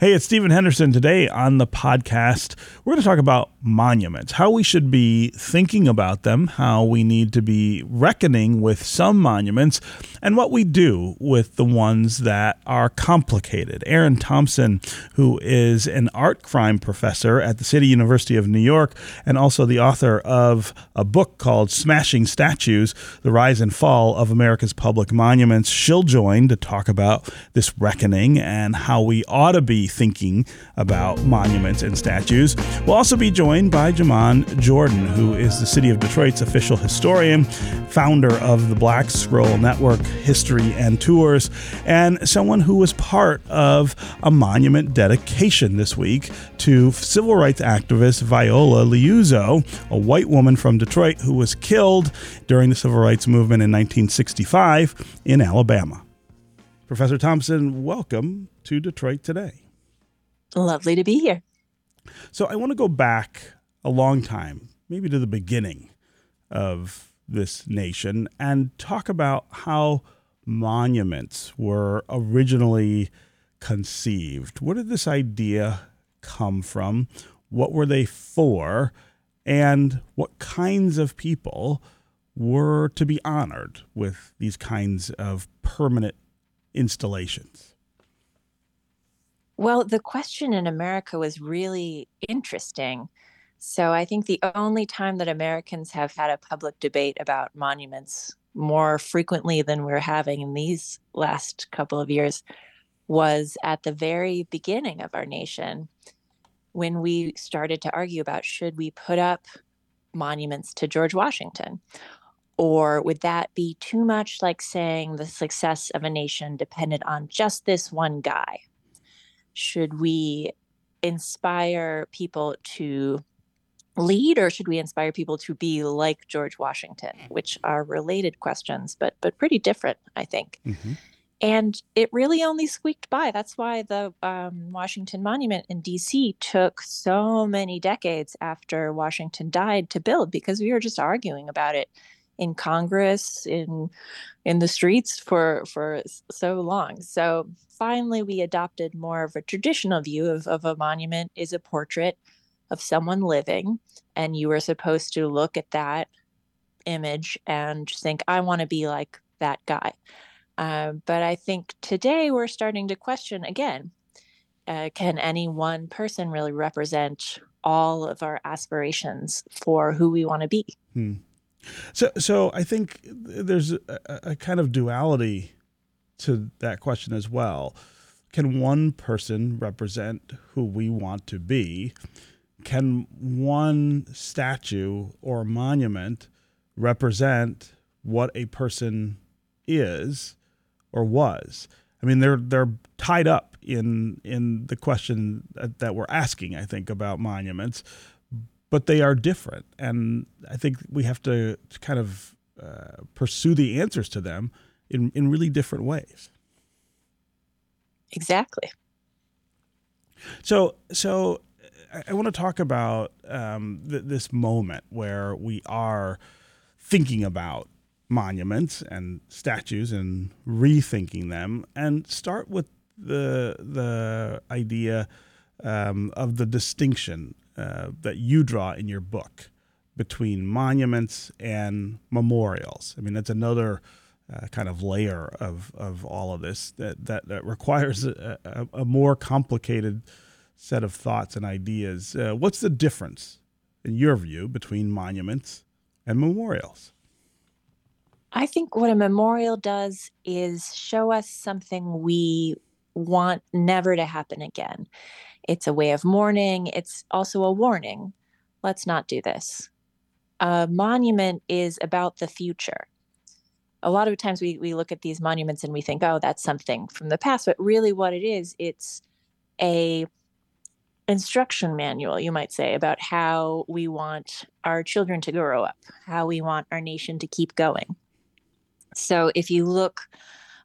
Hey, it's Stephen Henderson. Today on the podcast, we're going to talk about monuments, how we should be thinking about them, how we need to be reckoning with some monuments, and what we do with the ones that are complicated. Erin Thompson, who is an art crime professor at the City University of New York and also the author of a book called Smashing Statues The Rise and Fall of America's Public Monuments, she'll join to talk about this reckoning and how we ought to be thinking about monuments and statues. We'll also be joined by Jamon Jordan, who is the City of Detroit's official historian, founder of the Black Scroll Network History and Tours, and someone who was part of a monument dedication this week to civil rights activist Viola Liuzzo, a white woman from Detroit who was killed during the civil rights movement in 1965 in Alabama. Professor Thompson, welcome to Detroit today. Lovely to be here. So I want to go back a long time, maybe to the beginning of this nation, and talk about how monuments were originally conceived. Where did this idea come from? What were they for? And what kinds of people were to be honored with these kinds of permanent installations? Well, the question in America was really interesting. So I think the only time that Americans have had a public debate about monuments more frequently than we're having in these last couple of years was at the very beginning of our nation when we started to argue about should we put up monuments to George Washington? Or would that be too much like saying the success of a nation depended on just this one guy? Should we inspire people to lead or should we inspire people to be like George Washington which are related questions but but pretty different I think mm-hmm. and it really only squeaked by that's why the um, Washington Monument in DC took so many decades after Washington died to build because we were just arguing about it in Congress, in in the streets for for so long. So finally, we adopted more of a traditional view of, of a monument is a portrait of someone living, and you were supposed to look at that image and think, I want to be like that guy. Uh, but I think today we're starting to question again uh, can any one person really represent all of our aspirations for who we want to be? Hmm. So, so I think there's a, a, kind of duality to that question as well. Can one person represent who we want to be? Can one statue or monument represent what a person is or was? I mean, they're they're tied up in in the question that, that we're asking. I think about monuments but they are different. And I think we have to, to kind of uh, pursue the answers to them in, in really different ways. Exactly. So, so I, I want to talk about um, th- this moment where we are thinking about monuments and statues and rethinking them, and start with the the idea um, of the distinction uh, that you draw in your book between monuments and memorials. I mean, that's another uh, kind of layer of, of all of this that, that, that requires a, a, a, more complicated set of thoughts and ideas. Uh, what's the difference, in your view, between monuments and memorials? I think what a memorial does is show us something we want never to happen again. It's a way of mourning. It's also a warning. Let's not do this. A monument is about the future. A lot of times we, we look at these monuments and we think, oh, that's something from the past. But really, what it is, it's a instruction manual, you might say, about how we want our children to grow up, how we want our nation to keep going. So if you look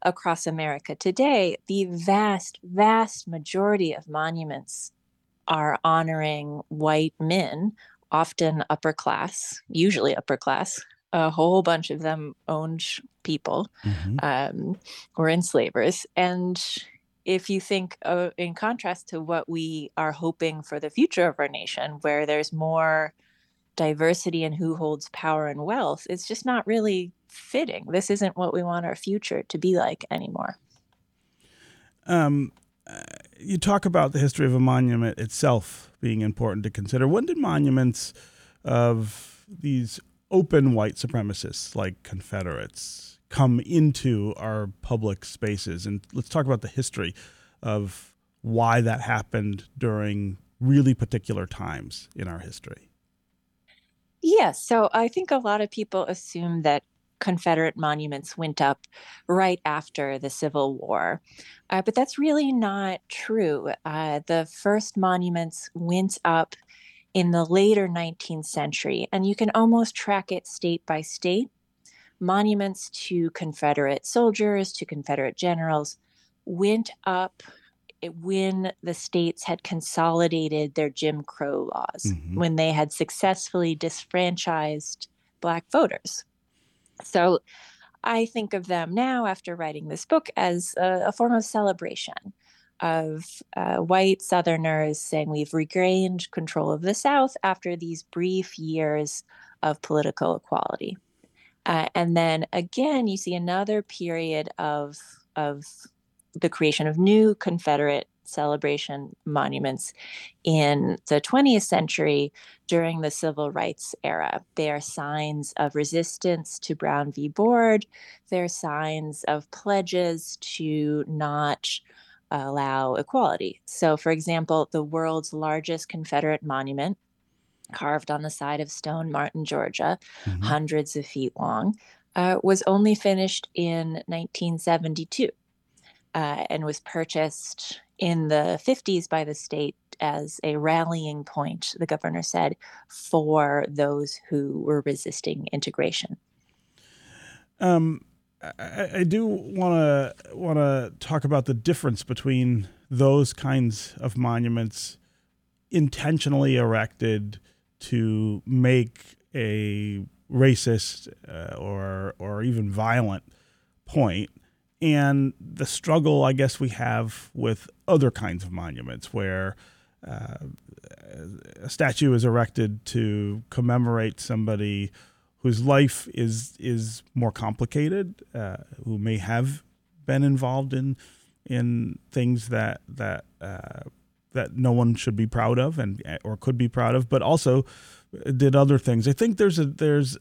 across America today, the vast, vast majority of monuments are honoring white men, often upper class, usually upper class. A whole bunch of them owned people mm-hmm. um, or enslavers. And if you think uh, in contrast to what we are hoping for the future of our nation, where there's more diversity in who holds power and wealth, it's just not really fitting. This isn't what we want our future to be like anymore. Um, uh, you talk about the history of a monument itself being important to consider. When did monuments of these open white supremacists like Confederates come into our public spaces? And let's talk about the history of why that happened during really particular times in our history. Yes. So I think a lot of people assume that Confederate monuments went up right after the Civil War. Uh, but that's really not true. Uh, the first monuments went up in the later 19th century, and you can almost track it state by state. Monuments to Confederate soldiers, to Confederate generals, went up when the states had consolidated their Jim Crow laws, mm-hmm. when they had successfully disfranchised Black voters. So I think of them now, after writing this book, as a, a form of celebration of uh, white Southerners saying we've regained control of the South after these brief years of political equality. Uh, and then again, you see another period of of the creation of new Confederate celebration monuments in the 20th century during the civil rights era. They are signs of resistance to Brown v. Board, they're signs of pledges to not allow equality. So, for example, the world's largest Confederate monument, carved on the side of Stone Mountain, Georgia, mm-hmm. hundreds of feet long, uh, was only finished in 1972 uh, and was purchased in the 50s by the state as a rallying point, the governor said, for those who were resisting integration. Um, I, I do want to want to talk about the difference between those kinds of monuments intentionally erected to make a racist uh, or or even violent point and the struggle I guess we have with other kinds of monuments where uh, a statue is erected to commemorate somebody whose life is is more complicated, uh, who may have been involved in in things that that uh, that no one should be proud of and or could be proud of, but also did other things. I think there's a there's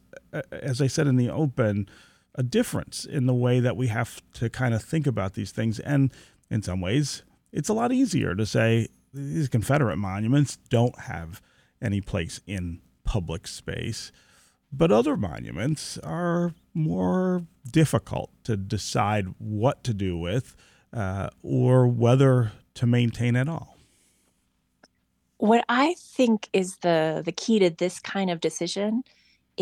as I said in the open a difference in the way that we have to kind of think about these things. And in some ways, it's a lot easier to say these Confederate monuments don't have any place in public space. But other monuments are more difficult to decide what to do with uh, or whether to maintain at all. What I think is the, the key to this kind of decision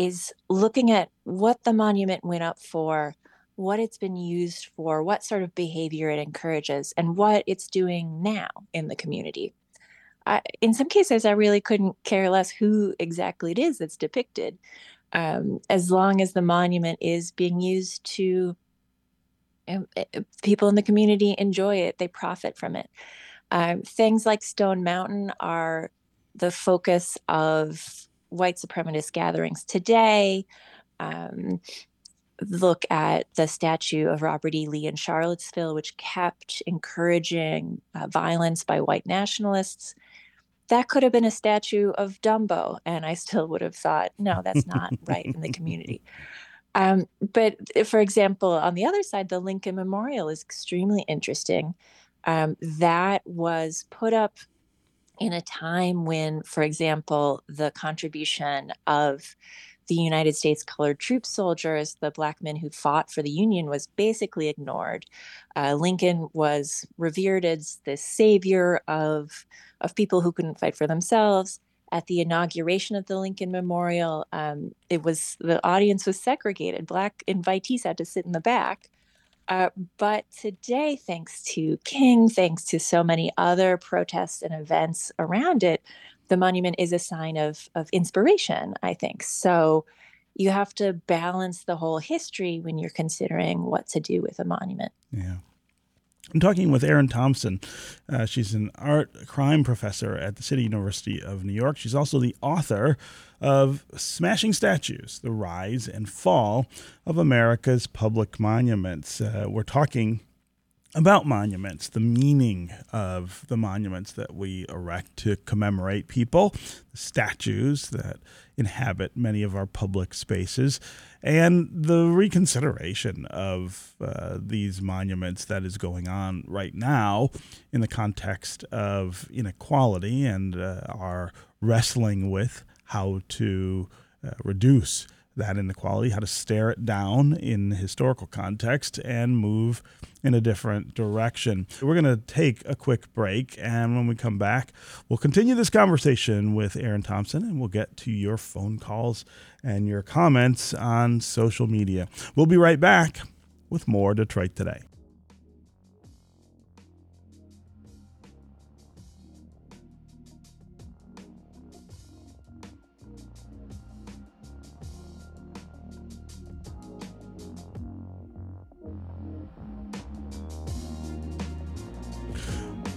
is looking at what the monument went up for, what it's been used for, what sort of behavior it encourages, and what it's doing now in the community. I, in some cases, I really couldn't care less who exactly it is that's depicted, um, as long as the monument is being used to eh, eh, people in the community enjoy it, they profit from it. Um, things like Stone Mountain are the focus of white supremacist gatherings today. Um, look at the statue of Robert E. Lee in Charlottesville, which kept encouraging uh, violence by white nationalists. That could have been a statue of Dumbo, and I still would have thought, no, that's not right in the community. Um, but for example, on the other side, the Lincoln Memorial is extremely interesting. Um, that was put up in a time when, for example, the contribution of the United States colored troop soldiers, the black men who fought for the Union, was basically ignored. Uh, Lincoln was revered as the savior of, of people who couldn't fight for themselves. At the inauguration of the Lincoln Memorial, um, it was the audience was segregated. Black invitees had to sit in the back uh, but today, thanks to King, thanks to so many other protests and events around it, the monument is a sign of, of inspiration, I think. So you have to balance the whole history when you're considering what to do with a monument. Yeah. I'm talking with Erin Thompson. Uh, she's an art crime professor at the City University of New York. She's also the author of Smashing Statues The Rise and Fall of America's Public Monuments. Uh, we're talking about monuments, the meaning of the monuments that we erect to commemorate people, the statues that inhabit many of our public spaces, and the reconsideration of uh, these monuments that is going on right now in the context of inequality and uh, our wrestling with how to uh, reduce that inequality, how to stare it down in historical context and move in a different direction. We're going to take a quick break, and when we come back, we'll continue this conversation with Erin Thompson and we'll get to your phone calls and your comments on social media. We'll be right back with more Detroit Today.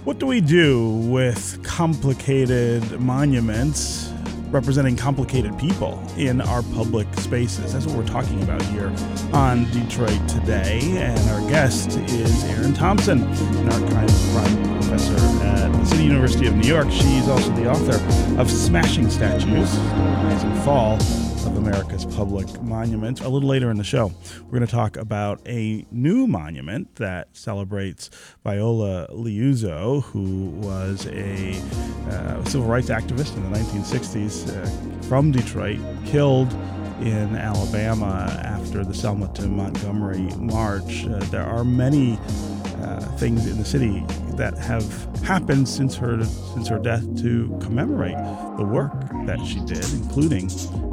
What do we do with complicated monuments representing complicated people in our public spaces? That's what we're talking about here on Detroit Today. And our guest is Erin Thompson, an art crime professor at the City University of New York. She's also the author of Smashing Statues, Rise and Fall America's public monuments. A little later in the show, we're going to talk about a new monument that celebrates Viola Liuzzo, who was a uh, civil rights activist in the 1960s uh, from Detroit, killed in Alabama after the Selma to Montgomery March. Uh, there are many uh, things in the city that have happened since her since her death to commemorate the work that she did, including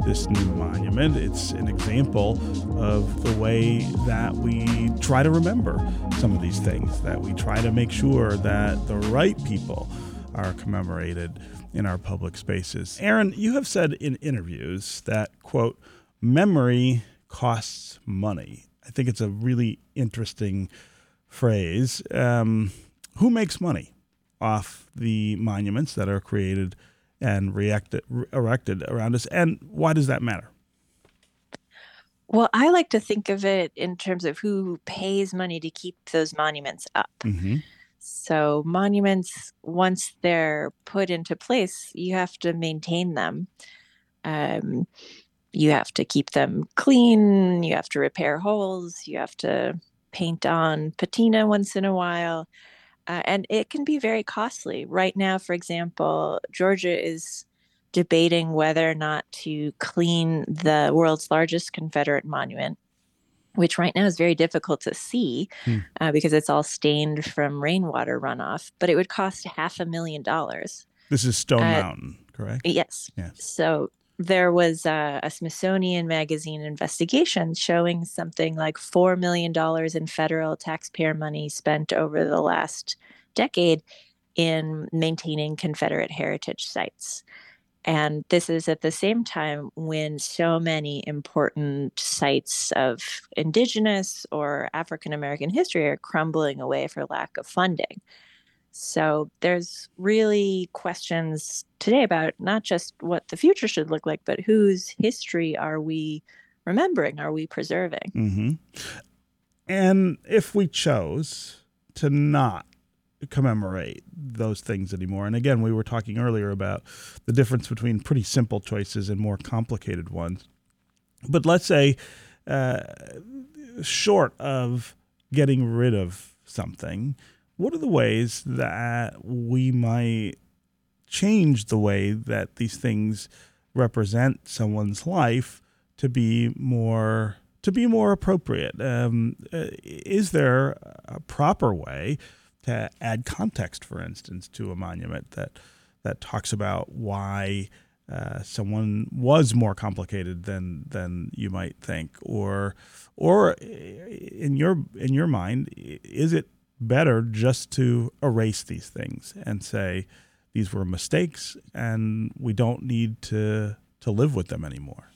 this new monument. It's an example of the way that we try to remember some of these things, that we try to make sure that the right people are commemorated in our public spaces. Erin, you have said in interviews that, quote, memory costs money. I think it's a really interesting phrase. Um, who makes money off the monuments that are created and reacted, erected around us? And why does that matter? Well, I like to think of it in terms of who pays money to keep those monuments up. Mm-hmm. So, monuments, once they're put into place, you have to maintain them. Um, you have to keep them clean. You have to repair holes. You have to paint on patina once in a while. Uh, and it can be very costly. Right now, for example, Georgia is debating whether or not to clean the world's largest Confederate monument, which right now is very difficult to see hmm. uh, because it's all stained from rainwater runoff. But it would cost half a million dollars. This is Stone uh, Mountain, correct? Yes. Yes. So there was a, a, Smithsonian Magazine investigation showing something like $4 million in federal taxpayer money spent over the last decade in maintaining Confederate heritage sites. And this is at the same time when so many important sites of Indigenous or African American history are crumbling away for lack of funding. So there's really questions today about not just what the future should look like, but whose history are we remembering? Are we preserving? Mm-hmm. And if we chose to not commemorate those things anymore, and again, we were talking earlier about the difference between pretty simple choices and more complicated ones. But let's say, uh, short of getting rid of something, what are the ways that we might change the way that these things represent someone's life to be more to be more appropriate? Um, uh, is there a proper way to add context, for instance, to a monument that that talks about why uh, someone was more complicated than than you might think, or or in your in your mind, is it better just to erase these things and say these were mistakes and we don't need to to live with them anymore.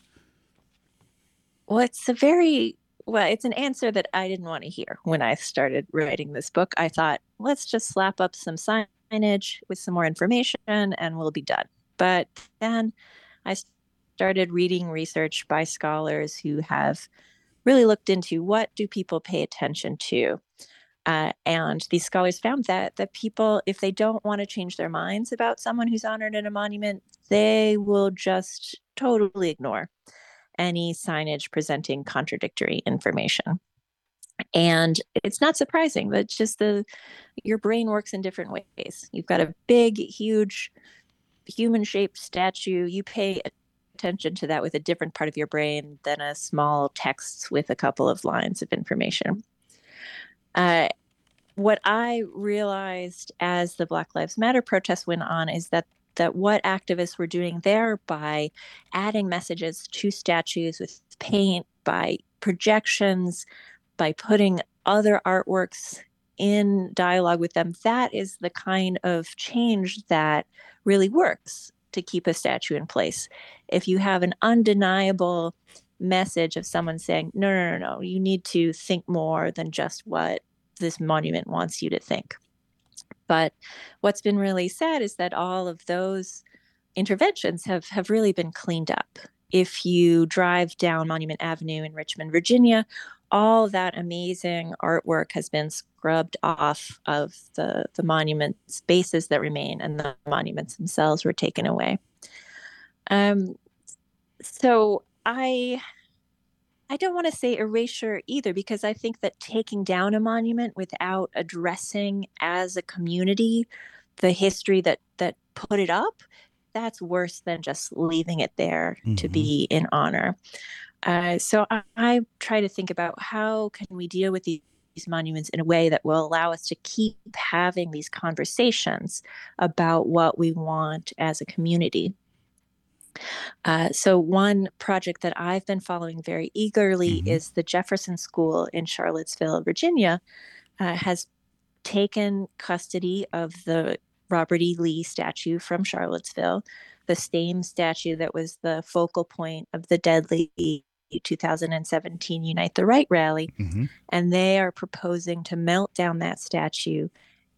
Well, it's a very well, it's an answer that I didn't want to hear when I started writing this book. I thought, let's just slap up some signage with some more information and we'll be done. But then I started reading research by scholars who have really looked into what do people pay attention to. Uh, and these scholars found that that people, if they don't want to change their minds about someone who's honored in a monument, they will just totally ignore any signage presenting contradictory information. And it's not surprising that just the your brain works in different ways. You've got a big, huge, human-shaped statue. You pay attention to that with a different part of your brain than a small text with a couple of lines of information. Uh, what I realized as the Black Lives Matter protests went on is that that what activists were doing there by adding messages to statues with paint, by projections, by putting other artworks in dialogue with them, that is the kind of change that really works to keep a statue in place. If you have an undeniable message of someone saying, no, no, no, no, you need to think more than just what this monument wants you to think. But what's been really sad is that all of those interventions have, have really been cleaned up. If you drive down Monument Avenue in Richmond, Virginia, all that amazing artwork has been scrubbed off of the, the monument spaces that remain, and the monuments themselves were taken away. Um, so I I don't want to say erasure either, because I think that taking down a monument without addressing as a community the history that that put it up, that's worse than just leaving it there mm-hmm. to be in honor. Uh, so I, I, try to think about how can we deal with these, these monuments in a way that will allow us to keep having these conversations about what we want as a community. Uh, so, one project that I've been following very eagerly mm-hmm. is the Jefferson School in Charlottesville, Virginia, uh, has taken custody of the Robert E. Lee statue from Charlottesville, the same statue that was the focal point of the deadly 2017 Unite the Right rally. Mm-hmm. And they are proposing to melt down that statue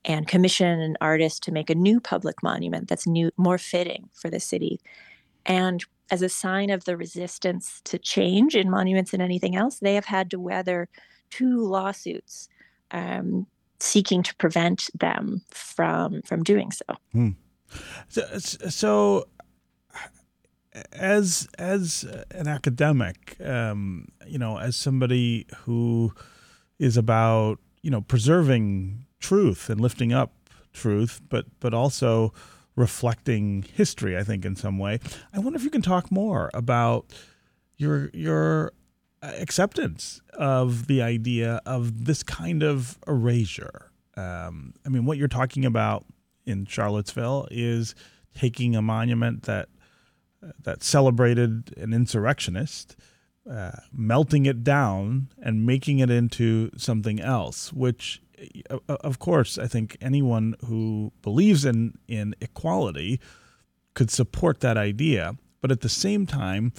and commission an artist to make a new public monument that's new, more fitting for the city. And as a sign of the resistance to change in monuments and anything else, they have had to weather two lawsuits um, seeking to prevent them from from doing so. Hmm. So, so, as as an academic, um, you know, as somebody who is about you know preserving truth and lifting up truth, but but also reflecting history, I think, in some way. I wonder if you can talk more about your your acceptance of the idea of this kind of erasure. Um, I mean, what you're talking about in Charlottesville is taking a monument that that celebrated an insurrectionist, uh, melting it down and making it into something else, which of course, I think anyone who believes in in equality could support that idea, but at the same time,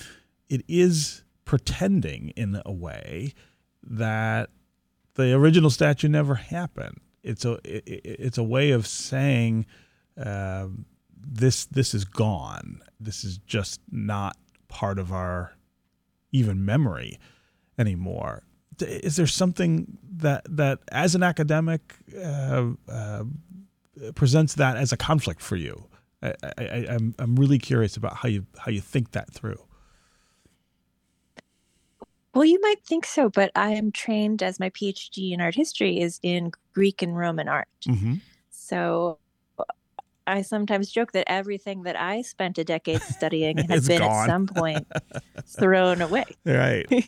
it is pretending in a way that the original statue never happened. It's a it, it's a way of saying uh, this this is gone. This is just not part of our even memory anymore is there something that that as an academic uh, uh, presents that as a conflict for you? I, I, I'm I'm really curious about how you how you think that through. Well, you might think so, but I am trained as my PhD in art history is in Greek and Roman art. Mm-hmm. So I sometimes joke that everything that I spent a decade studying has been gone. at some point thrown away. Right.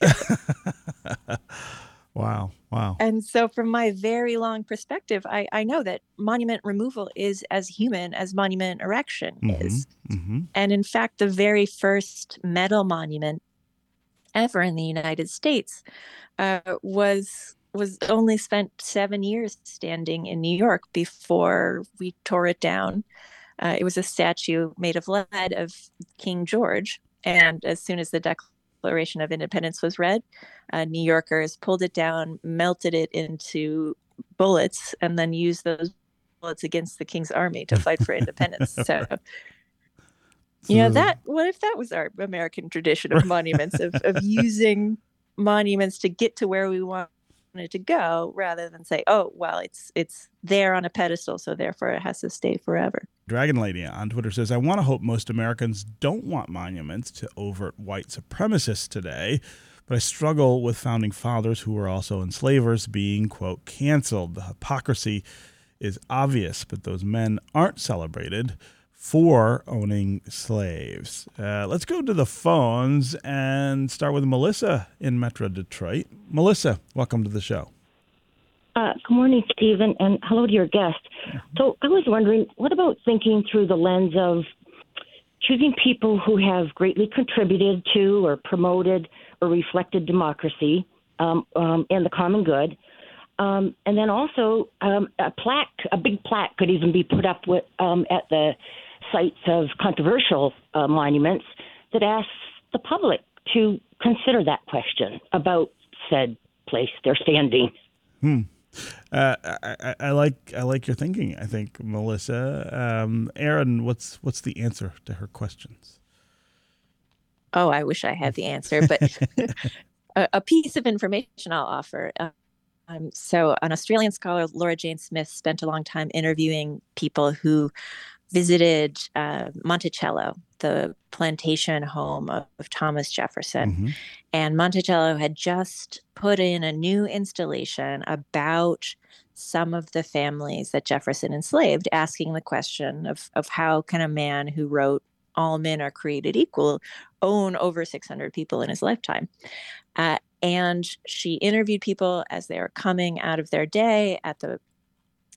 wow. Wow. And so, from my very long perspective, I, I know that monument removal is as human as monument erection mm-hmm. is. Mm-hmm. And in fact, the very first metal monument ever in the United States uh, was was only spent seven years standing in New York before we tore it down. Uh, it was a statue made of lead of King George. And as soon as the Declaration of Independence was read, uh, New Yorkers pulled it down, melted it into bullets, and then used those bullets against the King's Army to fight for independence. So, you know, that what if that was our American tradition of monuments of, of using monuments to get to where we want it to go rather than say, oh, well, it's it's there on a pedestal, so therefore it has to stay forever. Dragon Lady on Twitter says, I want to hope most Americans don't want monuments to overt white supremacists today, but I struggle with founding fathers who were also enslavers being, quote, canceled. The hypocrisy is obvious, but those men aren't celebrated for owning slaves. Uh, let's go to the phones and start with Melissa in Metro Detroit. Melissa, welcome to the show. Uh, good morning, Stephen, and hello to your guest. Mm-hmm. So I was wondering, what about thinking through the lens of choosing people who have greatly contributed to or promoted or reflected democracy um, um, and the common good? Um, and then also um, a plaque, a big plaque could even be put up with, um, at the sites of controversial uh, monuments that asks the public to consider that question about said place they're standing. Hmm. Uh, I, I, like I like your thinking. I think Melissa, um, Erin, what's what's the answer to her questions? Oh, I wish I had the answer, but a, a, piece of information I'll offer. Um, so, an Australian scholar, Laura Jane Smith, spent a long time interviewing people who visited uh, Monticello, the plantation home of, of Thomas Jefferson. Mm-hmm. And Monticello had just put in a new installation about some of the families that Jefferson enslaved, asking the question of, of how can a man who wrote all men are created equal own over 600 people in his lifetime. Uh, and she interviewed people as they were coming out of their day at the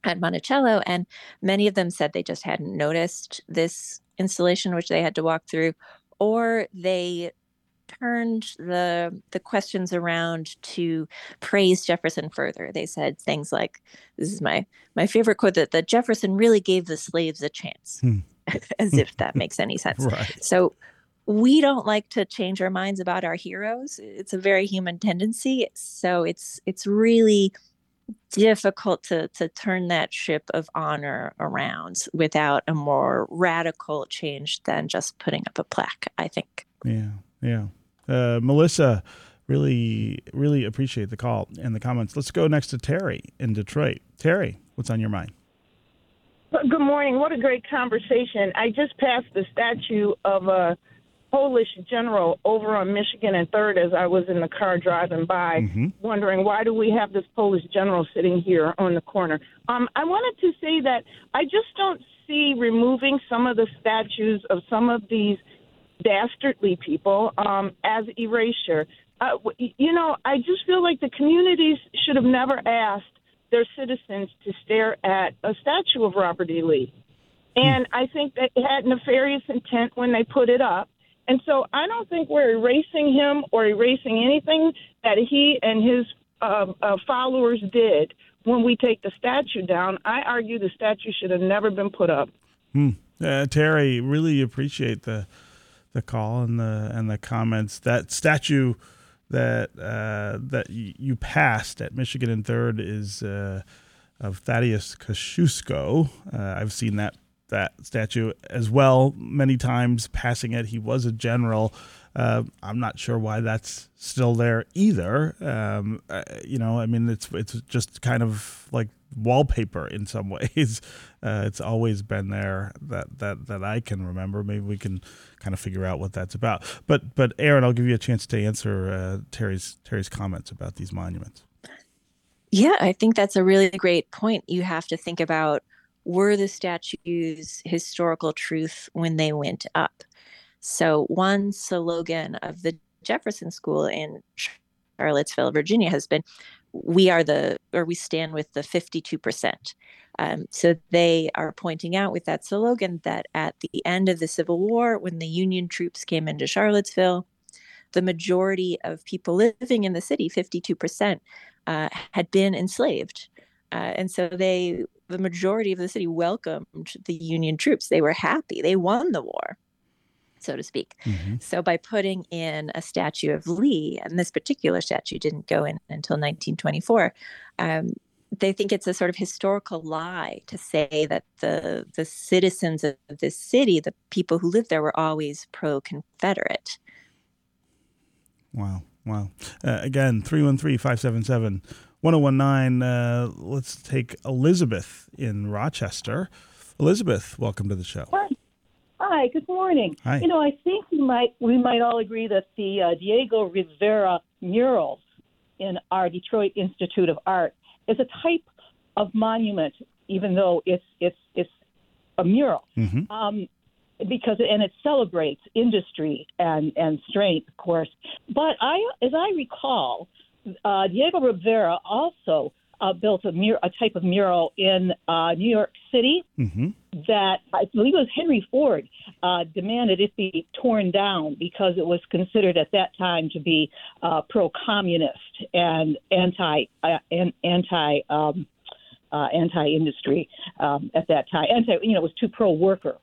at Monticello, and many of them said they just hadn't noticed this installation, which they had to walk through, or they turned the the questions around to praise Jefferson further. They said things like, "This is my my favorite quote that that Jefferson really gave the slaves a chance," hmm. as if that makes any sense. Right. So we don't like to change our minds about our heroes. It's a very human tendency. So it's it's really difficult to to turn that ship of honor around without a more radical change than just putting up a plaque i think. Yeah yeah. Uh, melissa really really appreciate the call and the comments. Let's go next to terry in detroit. Terry what's on your mind? Good morning. What a great conversation. I just passed the statue of a uh, Polish general over on Michigan and Third as I was in the car driving by, mm-hmm. wondering why do we have this Polish general sitting here on the corner. Um, I wanted to say that I just don't see removing some of the statues of some of these dastardly people um, as erasure. Uh, you know, I just feel like the communities should have never asked their citizens to stare at a statue of Robert E. Lee. Hmm. And I think they had nefarious intent when they put it up. And so I don't think we're erasing him or erasing anything that he and his uh, uh, followers did when we take the statue down. I argue the statue should have never been put up. Hmm. Uh, Terry, really appreciate the the call and the and the comments. That statue that uh, that you passed at Michigan and Third is uh, of Thaddeus Kosciuszko. Uh, I've seen that that statue as well. Many times passing it he was a general. Uh, i'm not sure why that's still there either. Um, uh, you know i mean it's it's just kind of like wallpaper in some ways. Uh, it's always been there that that that i can remember. Maybe we can kind of figure out what that's about. But but erin i'll give you a chance to answer uh, terry's terry's comments about these monuments. Yeah i think that's a really great point you have to think about were the statues historical truth when they went up? So, one slogan of the Jefferson School in Charlottesville, Virginia, has been we are the, or we stand with the 52%. Um, so they are pointing out with that slogan that at the end of the Civil War, when the Union troops came into Charlottesville, the majority of people living in the city, 52%, uh, had been enslaved. Uh, and so they the majority of the city welcomed the Union troops. They were happy. They won the war. so to speak. Mm-hmm. So by putting in a statue of Lee, and this particular statue didn't go in until 1924, um, they think it's a sort of historical lie to say that the the citizens of this city, the people who lived there, were always pro-Confederate. Wow, wow! Uh, again, 313-577-1019. Uh, let's take Elizabeth in Rochester. Elizabeth, welcome to the show. Hi. Hi, good morning. Hi. You know, I think we might we might all agree that the uh, Diego Rivera murals in our Detroit Institute of Art is a type of monument, even though it's it's it's a mural. Mm-hmm. Um, because and it celebrates industry and and strength, of course. But I, as I recall, uh, Diego Rivera also uh, built a, mur- a type of mural in uh, New York City mm-hmm. that I believe it was Henry Ford uh, demanded it be torn down because it was considered at that time to be uh, pro-communist and anti uh, anti um, uh, anti-industry um, at that time. Anti, you know, it was too pro-worker.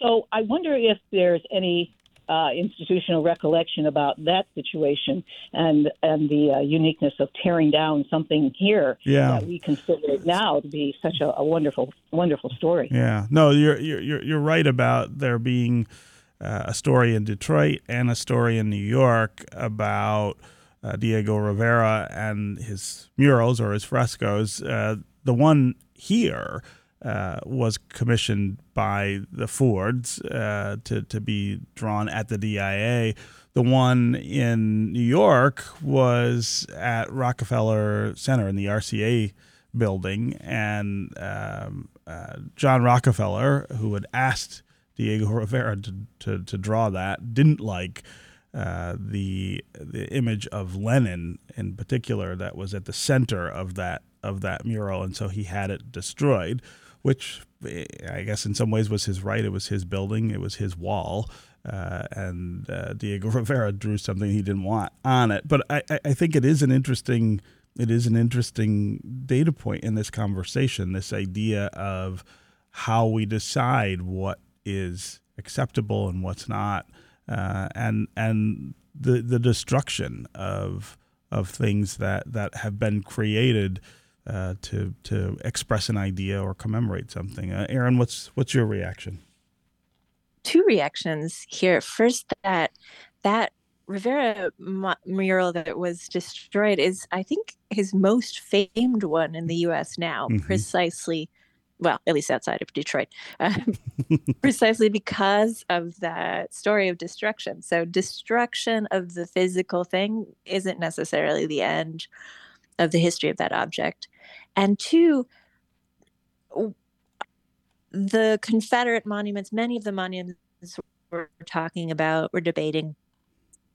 So I wonder if there's any uh, institutional recollection about that situation and and the uh, uniqueness of tearing down something here yeah. that we consider now to be such a, a wonderful wonderful story. Yeah, no, you're you're you're right about there being uh, a story in Detroit and a story in New York about uh, Diego Rivera and his murals or his frescoes. Uh, the one here uh, was commissioned by the Fords uh, to, to be drawn at the DIA. The one in New York was at Rockefeller Center in the RCA building, and um, uh, John Rockefeller, who had asked Diego Rivera to, to, to draw that, didn't like uh, the the image of Lenin in particular that was at the center of that of that mural, and so he had it destroyed which I guess in some ways was his right. It was his building, it was his wall. Uh, and uh, Diego Rivera drew something he didn't want on it. But I, I think it is an interesting it is an interesting data point in this conversation. This idea of how we decide what is acceptable and what's not, uh, and and the the destruction of of things that that have been created uh, to to express an idea or commemorate something. Uh, Erin, what's what's your reaction? Two reactions here. First, that that Rivera mural that was destroyed is, I think, his most famed one in the U.S. now, mm-hmm. precisely. Well, at least outside of Detroit, uh, precisely because of that story of destruction. So, destruction of the physical thing isn't necessarily the end of the history of that object and two the confederate monuments many of the monuments we're talking about we're debating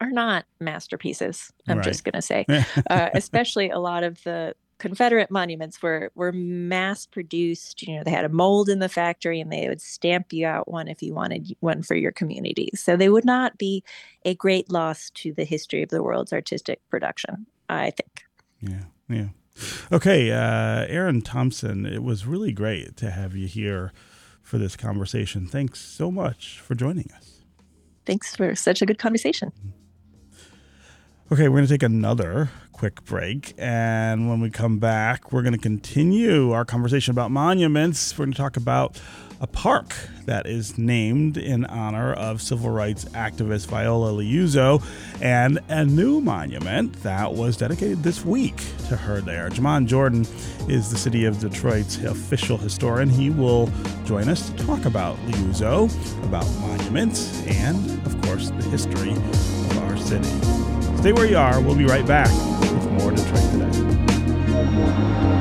are not masterpieces i'm right. just going to say. Uh, especially a lot of the confederate monuments were were mass produced you know they had a mold in the factory and they would stamp you out one if you wanted one for your community. So they would not be a great loss to the history of the world's artistic production i think. Yeah yeah Okay, uh, Erin Thompson, it was really great to have you here for this conversation. Thanks so much for joining us. Thanks for such a good conversation. Okay, we're going to take another quick break. And when we come back, we're going to continue our conversation about monuments. We're going to talk about a park that is named in honor of civil rights activist Viola Liuzzo and a new monument that was dedicated this week to her there. Jamon Jordan is the city of Detroit's official historian. He will join us to talk about Liuzzo, about monuments, and, of course, the history of our city. Stay where you are. We'll be right back with more Detroit Today.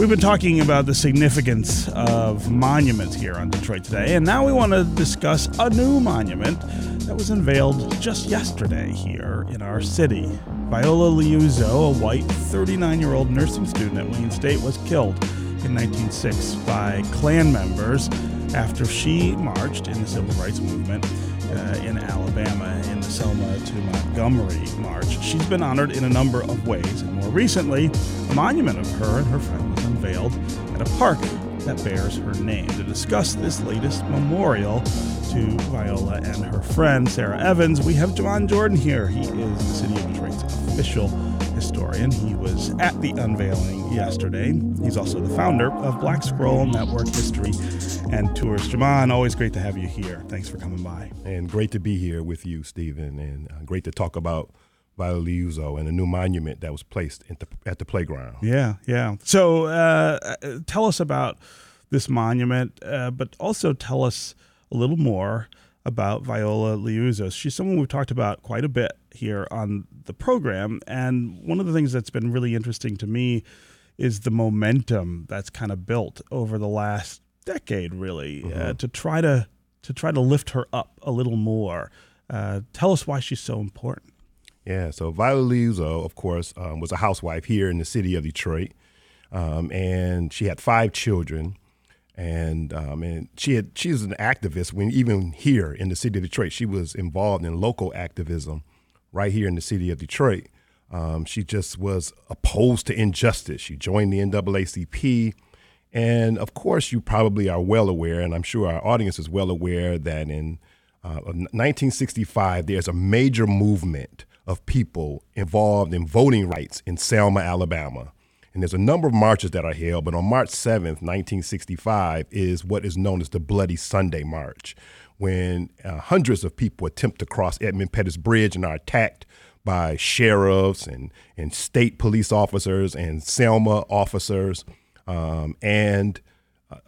We've been talking about the significance of monuments here on Detroit Today, and now we want to discuss a new monument that was unveiled just yesterday here in our city. Viola Liuzzo, a white 39 year old nursing student at Wayne State, was killed in 1906 by Klan members after she marched in the civil rights movement uh, in Alabama in the Selma to Montgomery March. She's been honored in a number of ways, and more recently, a monument of her and her friend unveiled at a park that bears her name. To discuss this latest memorial to Viola and her friend Sara Evans, we have Jamon Jordan here. He is the City of Detroit's official historian. He was at the unveiling yesterday. He's also the founder of Black Scroll Network History and Tours. Jamon, always great to have you here. Thanks for coming by. And great to be here with you, Stephen, and uh, great to talk about Viola Liuzzo and a new monument that was placed the, at the playground. Yeah, yeah. So uh, uh, tell us about this monument, uh, but also tell us a little more about Viola Liuzzo. She's someone we've talked about quite a bit here on the program. And one of the things that's been really interesting to me is the momentum that's kind of built over the last decade, really, uh, mm-hmm. uh, to try to to try to lift her up a little more. Uh, tell us why she's so important. Yeah, so Viola Liuzzo, of course, um, was a housewife here in the city of Detroit, um, and she had five children. And um, and she had she's an activist when even here in the city of Detroit, she was involved in local activism, right here in the city of Detroit. Um, she just was opposed to injustice. She joined the NAACP. And of course, you probably are well aware, and I'm sure our audience is well aware, that in uh, 1965, there's a major movement of people involved in voting rights in Selma, Alabama. And there's a number of marches that are held, but on March 7th, 1965, is what is known as the Bloody Sunday March, when uh, hundreds of people attempt to cross Edmund Pettus Bridge and are attacked by sheriffs and, and state police officers and Selma officers. Um, and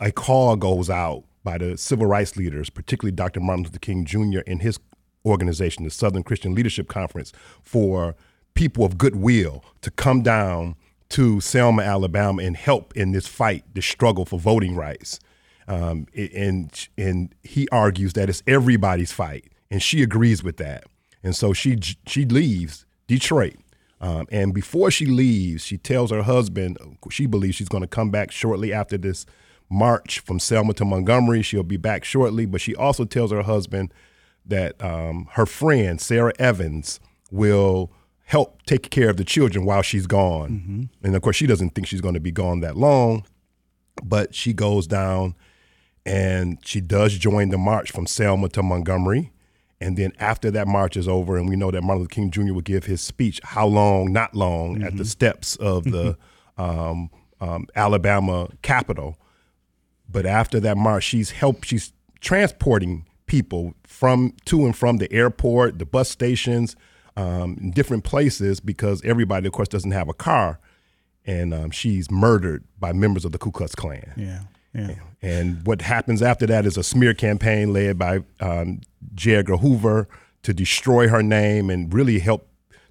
a call goes out by the civil rights leaders, particularly Dr. Martin Luther King Jr. and his organization, the Southern Christian Leadership Conference, for people of goodwill to come down to Selma, Alabama, and help in this fight, this struggle for voting rights. Um, and and he argues that it's everybody's fight, and she agrees with that. And so she she leaves Detroit, um, and before she leaves, she tells her husband she believes she's going to come back shortly after this march from Selma to Montgomery. She'll be back shortly, but she also tells her husband that um, her friend Sara Evans will help take care of the children while she's gone. Mm-hmm. And of course, she doesn't think she's going to be gone that long, but she goes down and she does join the march from Selma to Montgomery. And then after that march is over, and we know that Martin Luther King Jr. will give his speech, how long, not long, mm-hmm. at the mm-hmm. steps of the um, um, Alabama Capitol. But after that march, she's help. She's transporting people from to and from the airport, the bus stations, um, in different places because everybody, of course, doesn't have a car. And um, she's murdered by members of the Ku Klux Klan. Yeah. Yeah. And what happens after that is a smear campaign led by um, J. Edgar Hoover to destroy her name and really help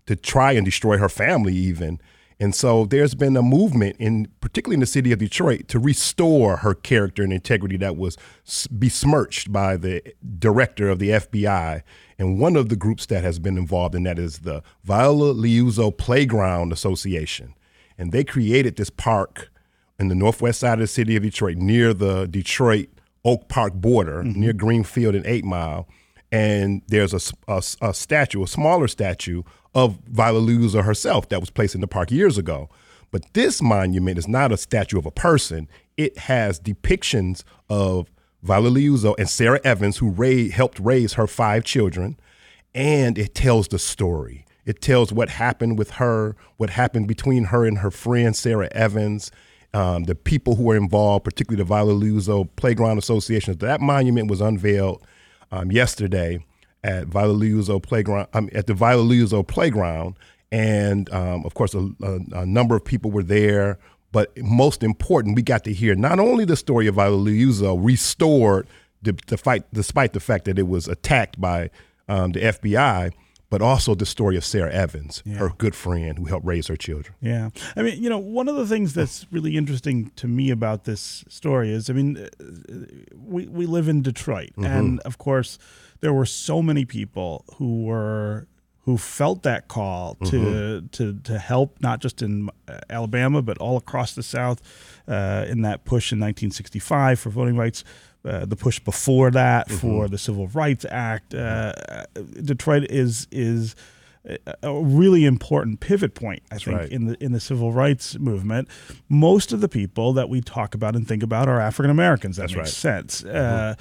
to try and destroy her family, even. And so there's been a movement in particularly in the city of Detroit to restore her character and integrity that was besmirched by the director of the FBI. And one of the groups that has been involved in that is the Viola Liuzzo Playground Association. And they created this park in the northwest side of the city of Detroit near the Detroit Oak Park border, mm-hmm. near Greenfield and 8 Mile. And there's a, a, a statue, a smaller statue of Viola Liuzzo herself that was placed in the park years ago. But this monument is not a statue of a person. It has depictions of Viola Liuzzo and Sara Evans, who helped raise her five children, and it tells the story. It tells what happened with her, what happened between her and her friend Sara Evans, um, the people who were involved, particularly the Viola Liuzzo Playground Association. That monument was unveiled um, yesterday, at Viola Playground, um, at the Viola Playground, and um, of course, a, a, a, number of people were there. But most important, we got to hear not only the story of Viola Liuzzo restored the, the fight, despite the fact that it was attacked by um, the FBI, but also the story of Sara Evans, yeah. her good friend who helped raise her children. Yeah. I mean, you know, one of the things that's really interesting to me about this story is, I mean, we, we live in Detroit. Mm-hmm. And of course, there were so many people who were who felt that call to mm-hmm. to to help not just in uh, Alabama but all across the South uh, in that push in 1965 for voting rights. Uh, the push before that mm-hmm. for the Civil Rights Act. Uh, Detroit is is a really important pivot point, I That's think, right. in the in the civil rights movement. Most of the people that we talk about and think about are African Americans. That That's makes right. sense. Mm-hmm. Uh,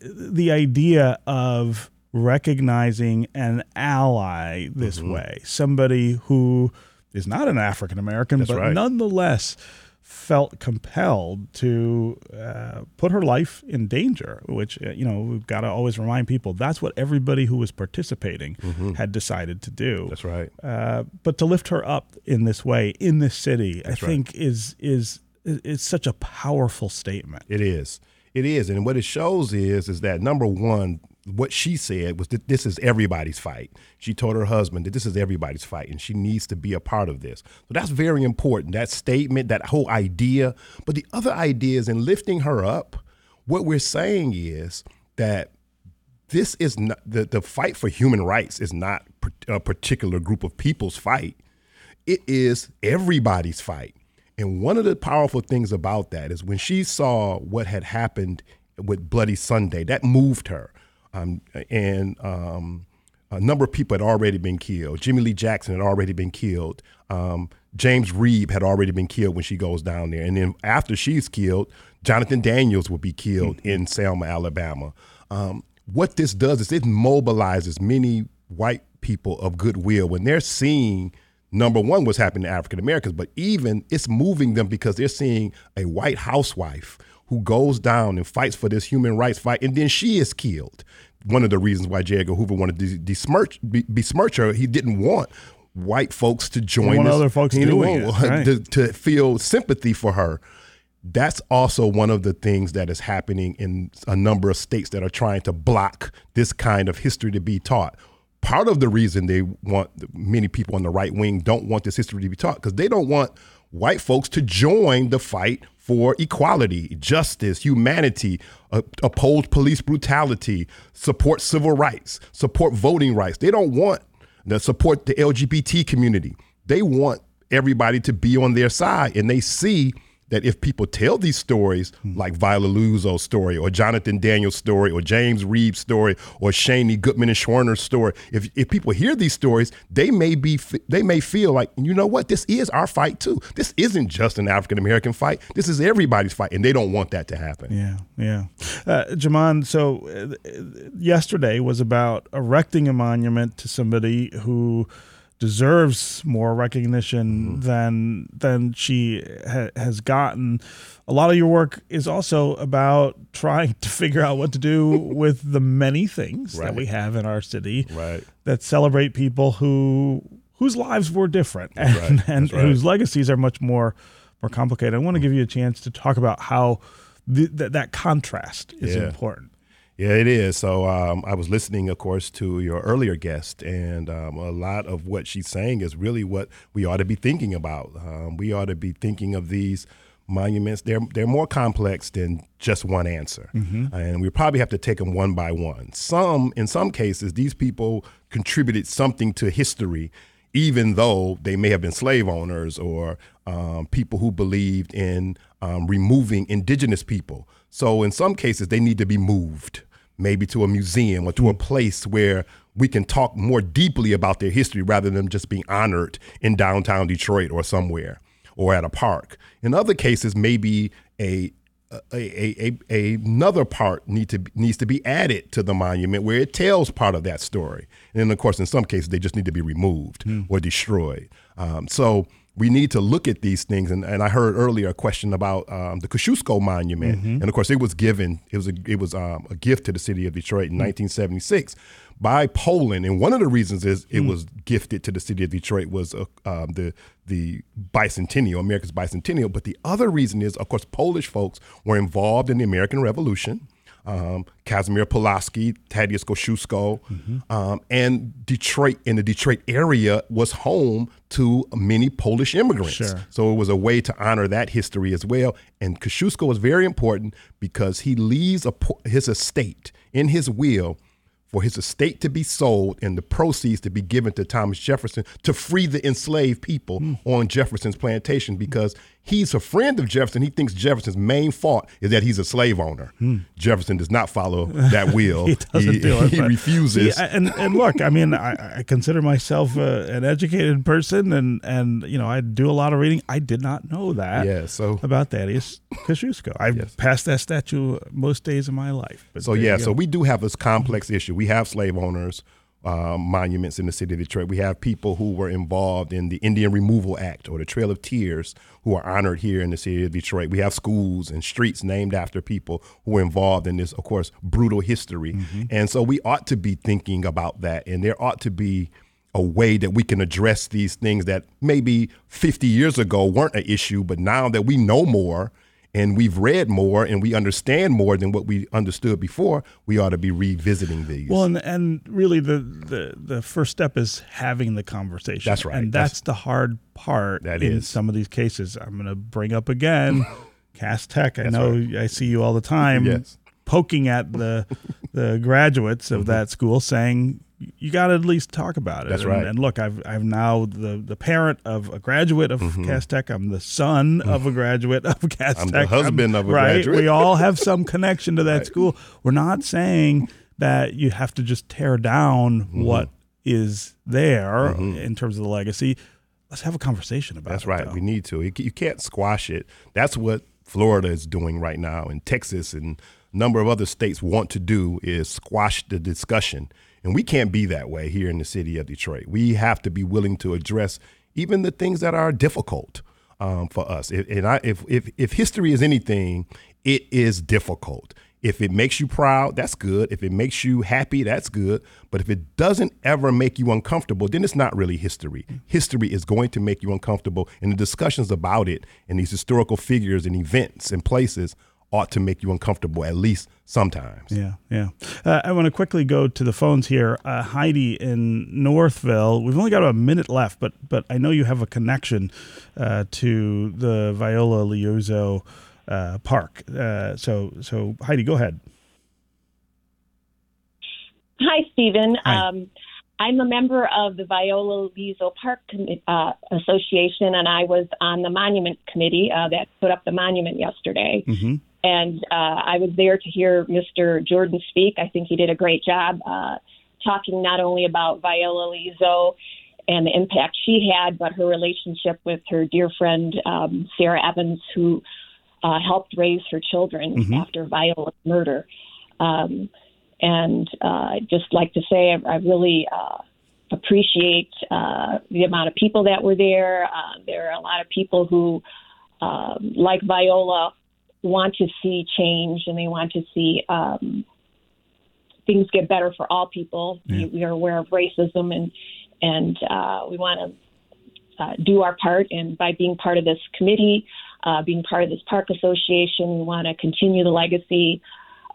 the idea of recognizing an ally this mm-hmm. way, somebody who is not an African American, but right. nonetheless felt compelled to uh, put her life in danger, which, uh, you know, we've got to always remind people that's what everybody who was participating mm-hmm. had decided to do. That's right. Uh, but to lift her up in this way, in this city, that's I think is, is, is such a powerful statement. It is. It is. And what it shows is, is that number one, what she said was that this is everybody's fight. She told her husband that this is everybody's fight and she needs to be a part of this. So that's very important, that statement, that whole idea. But the other idea is in lifting her up, what we're saying is that this is not the, the fight for human rights is not a particular group of people's fight. It is everybody's fight. And one of the powerful things about that is when she saw what had happened with Bloody Sunday, that moved her um, and um, a number of people had already been killed. Jimmie Lee Jackson had already been killed. Um, James Reeb had already been killed when she goes down there. And then after she's killed, Jonathan Daniels will be killed mm-hmm. in Selma, Alabama. Um, what this does is it mobilizes many white people of goodwill when they're seeing number one what's happening to African Americans, but even it's moving them because they're seeing a white housewife who goes down and fights for this human rights fight, and then she is killed. One of the reasons why J. Edgar Hoover wanted to besmirch, besmirch her, he didn't want white folks to join. This, other folks doing it, right. to, to feel sympathy for her. That's also one of the things that is happening in a number of states that are trying to block this kind of history to be taught part of the reason they want many people on the right wing don't want this history to be taught because they don't want white folks to join the fight for equality, justice, humanity, uh, oppose police brutality, support civil rights, support voting rights. They don't want to support the LGBT community. They want everybody to be on their side, and they see that if people tell these stories, hmm. like Viola Liuzzo's story, or Jonathan Daniels' story, or James Reeb's story, or Chaney Goodman and Schwerner's story, if, if people hear these stories, they may be they may feel like, you know what, this is our fight too. This isn't just an African American fight. This is everybody's fight, and they don't want that to happen. Yeah, yeah. Uh, Jamon, so uh, yesterday was about erecting a monument to somebody who deserves more recognition mm-hmm. than than she ha- has gotten. A lot of your work is also about trying to figure out what to do with the many things right. that we have in our city right. that celebrate people who whose lives were different and, right. and whose legacies are much more more complicated. I want to give you a chance to talk about how the, th- that contrast is yeah. important. Yeah, it is. So um, I was listening, of course, to your earlier guest, and um, a lot of what she's saying is really what we ought to be thinking about. Um, we ought to be thinking of these monuments. They're they're more complex than just one answer, mm-hmm. and we probably have to take them one by one. Some, in some cases, these people contributed something to history even though they may have been slave owners or um, people who believed in um, removing indigenous people. So in some cases, they need to be moved, maybe to a museum or to a place where we can talk more deeply about their history rather than just being honored in downtown Detroit or somewhere or at a park. In other cases, maybe a a, a, a, another part need to needs to be added to the monument where it tells part of that story. And then, of course, in some cases, they just need to be removed mm. or destroyed. Um, so we need to look at these things. And, and I heard earlier a question about um, the Kosciuszko Monument, mm-hmm. and of course, it was given. It was a it was um, a gift to the city of Detroit in mm-hmm. 1976 by Poland. And one of the reasons is it mm-hmm. was gifted to the city of Detroit was uh, um, the the bicentennial, America's bicentennial. But the other reason is, of course, Polish folks were involved in the American Revolution um, Kazimierz Pulaski, Tadeusz Kosciuszko, mm-hmm. um, and Detroit in the Detroit area was home to many Polish immigrants. Sure. So it was a way to honor that history as well. And Kosciuszko was very important because he leaves a, his estate in his will for his estate to be sold and the proceeds to be given to Thomas Jefferson to free the enslaved people mm. on Jefferson's plantation because he's a friend of Jefferson. He thinks Jefferson's main fault is that he's a slave owner. Hmm. Jefferson does not follow that will. he doesn't he, do it. He refuses. See, and and look, I mean, I, I consider myself uh, an educated person, and and you know, I do a lot of reading. I did not know that. Yeah. So about Thaddeus Kosciuszko, I yes. passed that statue most days of my life. so yeah, so we do have this complex issue. We have slave owners um, monuments in the city of Detroit. We have people who were involved in the Indian Removal Act or the Trail of Tears who are honored here in the city of Detroit. We have schools and streets named after people who were involved in this, of course, brutal history. Mm-hmm. And so we ought to be thinking about that. And there ought to be a way that we can address these things that maybe 50 years ago weren't an issue, but now that we know more and we've read more and we understand more than what we understood before, we ought to be revisiting these. Well, and, and really the, the, the first step is having the conversation. That's right. And that's, that's the hard part that in is. some of these cases. I'm going to bring up again Cass Tech. I know right. I see you all the time. yes. Poking at the the graduates of mm-hmm. that school, saying you got to at least talk about it. That's and, right. And look, I've I've now the the parent of a graduate of mm-hmm. Cass Tech. I'm the son of a graduate of Cass I'm Tech. the husband I'm, of a right? graduate. We all have some connection to that right. school. We're not saying that you have to just tear down mm-hmm. what is there mm-hmm. in terms of the legacy. Let's have a conversation about That's it. That's right. Though. We need to. You can't squash it. That's what Florida is doing right now, and Texas and a number of other states want to do is squash the discussion and we can't be that way here in the city of Detroit. We have to be willing to address even the things that are difficult um, for us. If, and I, if, if, if history is anything, it is difficult. If it makes you proud, that's good. If it makes you happy, that's good. But if it doesn't ever make you uncomfortable, then it's not really history. History is going to make you uncomfortable, and the discussions about it and these historical figures and events and places ought to make you uncomfortable at least sometimes. Yeah, yeah. Uh, I want to quickly go to the phones here. Uh, Heidi in Northville. We've only got a minute left, but but I know you have a connection uh, to the Viola Liuzzo uh, Park. Uh, so so Heidi, go ahead. Hi, Stephen. Hi. Um, I'm a member of the Viola Liuzzo Park uh, Association, and I was on the monument committee uh, that put up the monument yesterday. Mm-hmm. And uh, I was there to hear Mr. Jordan speak. I think he did a great job uh, talking not only about Viola Liuzzo and the impact she had, but her relationship with her dear friend um, Sara Evans, who uh, helped raise her children Mhm. after Viola's murder. Um, and uh, I'd just like to say I, I really uh, appreciate uh, the amount of people that were there. Uh, there are a lot of people who, um, like Viola, want to see change and they want to see um, things get better for all people. Yeah. We, we are aware of racism and and uh, we want to uh, do our part. And by being part of this committee, uh, being part of this park association, we want to continue the legacy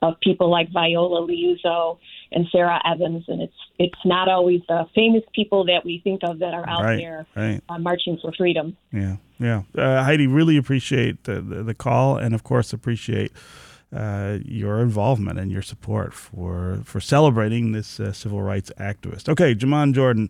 of people like Viola Liuzzo and Sara Evans. And it's it's not always the famous people that we think of that are out Right, there right. uh, marching for freedom. Yeah, yeah. Uh, Heidi, really appreciate the, the, the call, and of course appreciate uh, your involvement and your support for for celebrating this uh, civil rights activist. Okay, Jamon Jordan,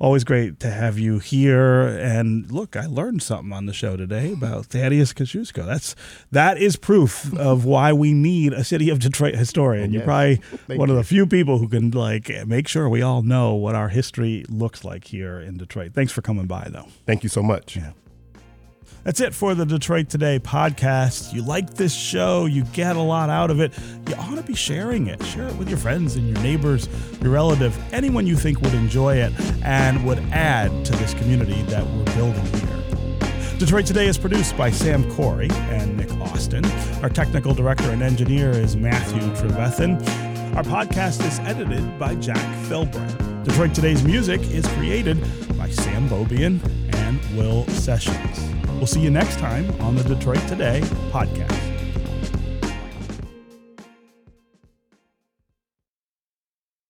always great to have you here. And look, I learned something on the show today about Thaddeus Kosciuszko. That's that is proof of why we need a city of Detroit historian. You're probably Thank one of the few people who can like make sure we all know what our history looks like here in Detroit. Thanks for coming by, though. Thank you so much. Yeah. That's it for the Detroit Today podcast. You like this show, you get a lot out of it. You ought to be sharing it. Share it with your friends and your neighbors, your relative, anyone you think would enjoy it and would add to this community that we're building here. Detroit Today is produced by Sam Corey and Nick Austin. Our technical director and engineer is Matthew Trevethan. Our podcast is edited by Jack Philbright. Detroit Today's music is created by Sam Beaubien and Will Sessions. We'll see you next time on the Detroit Today podcast.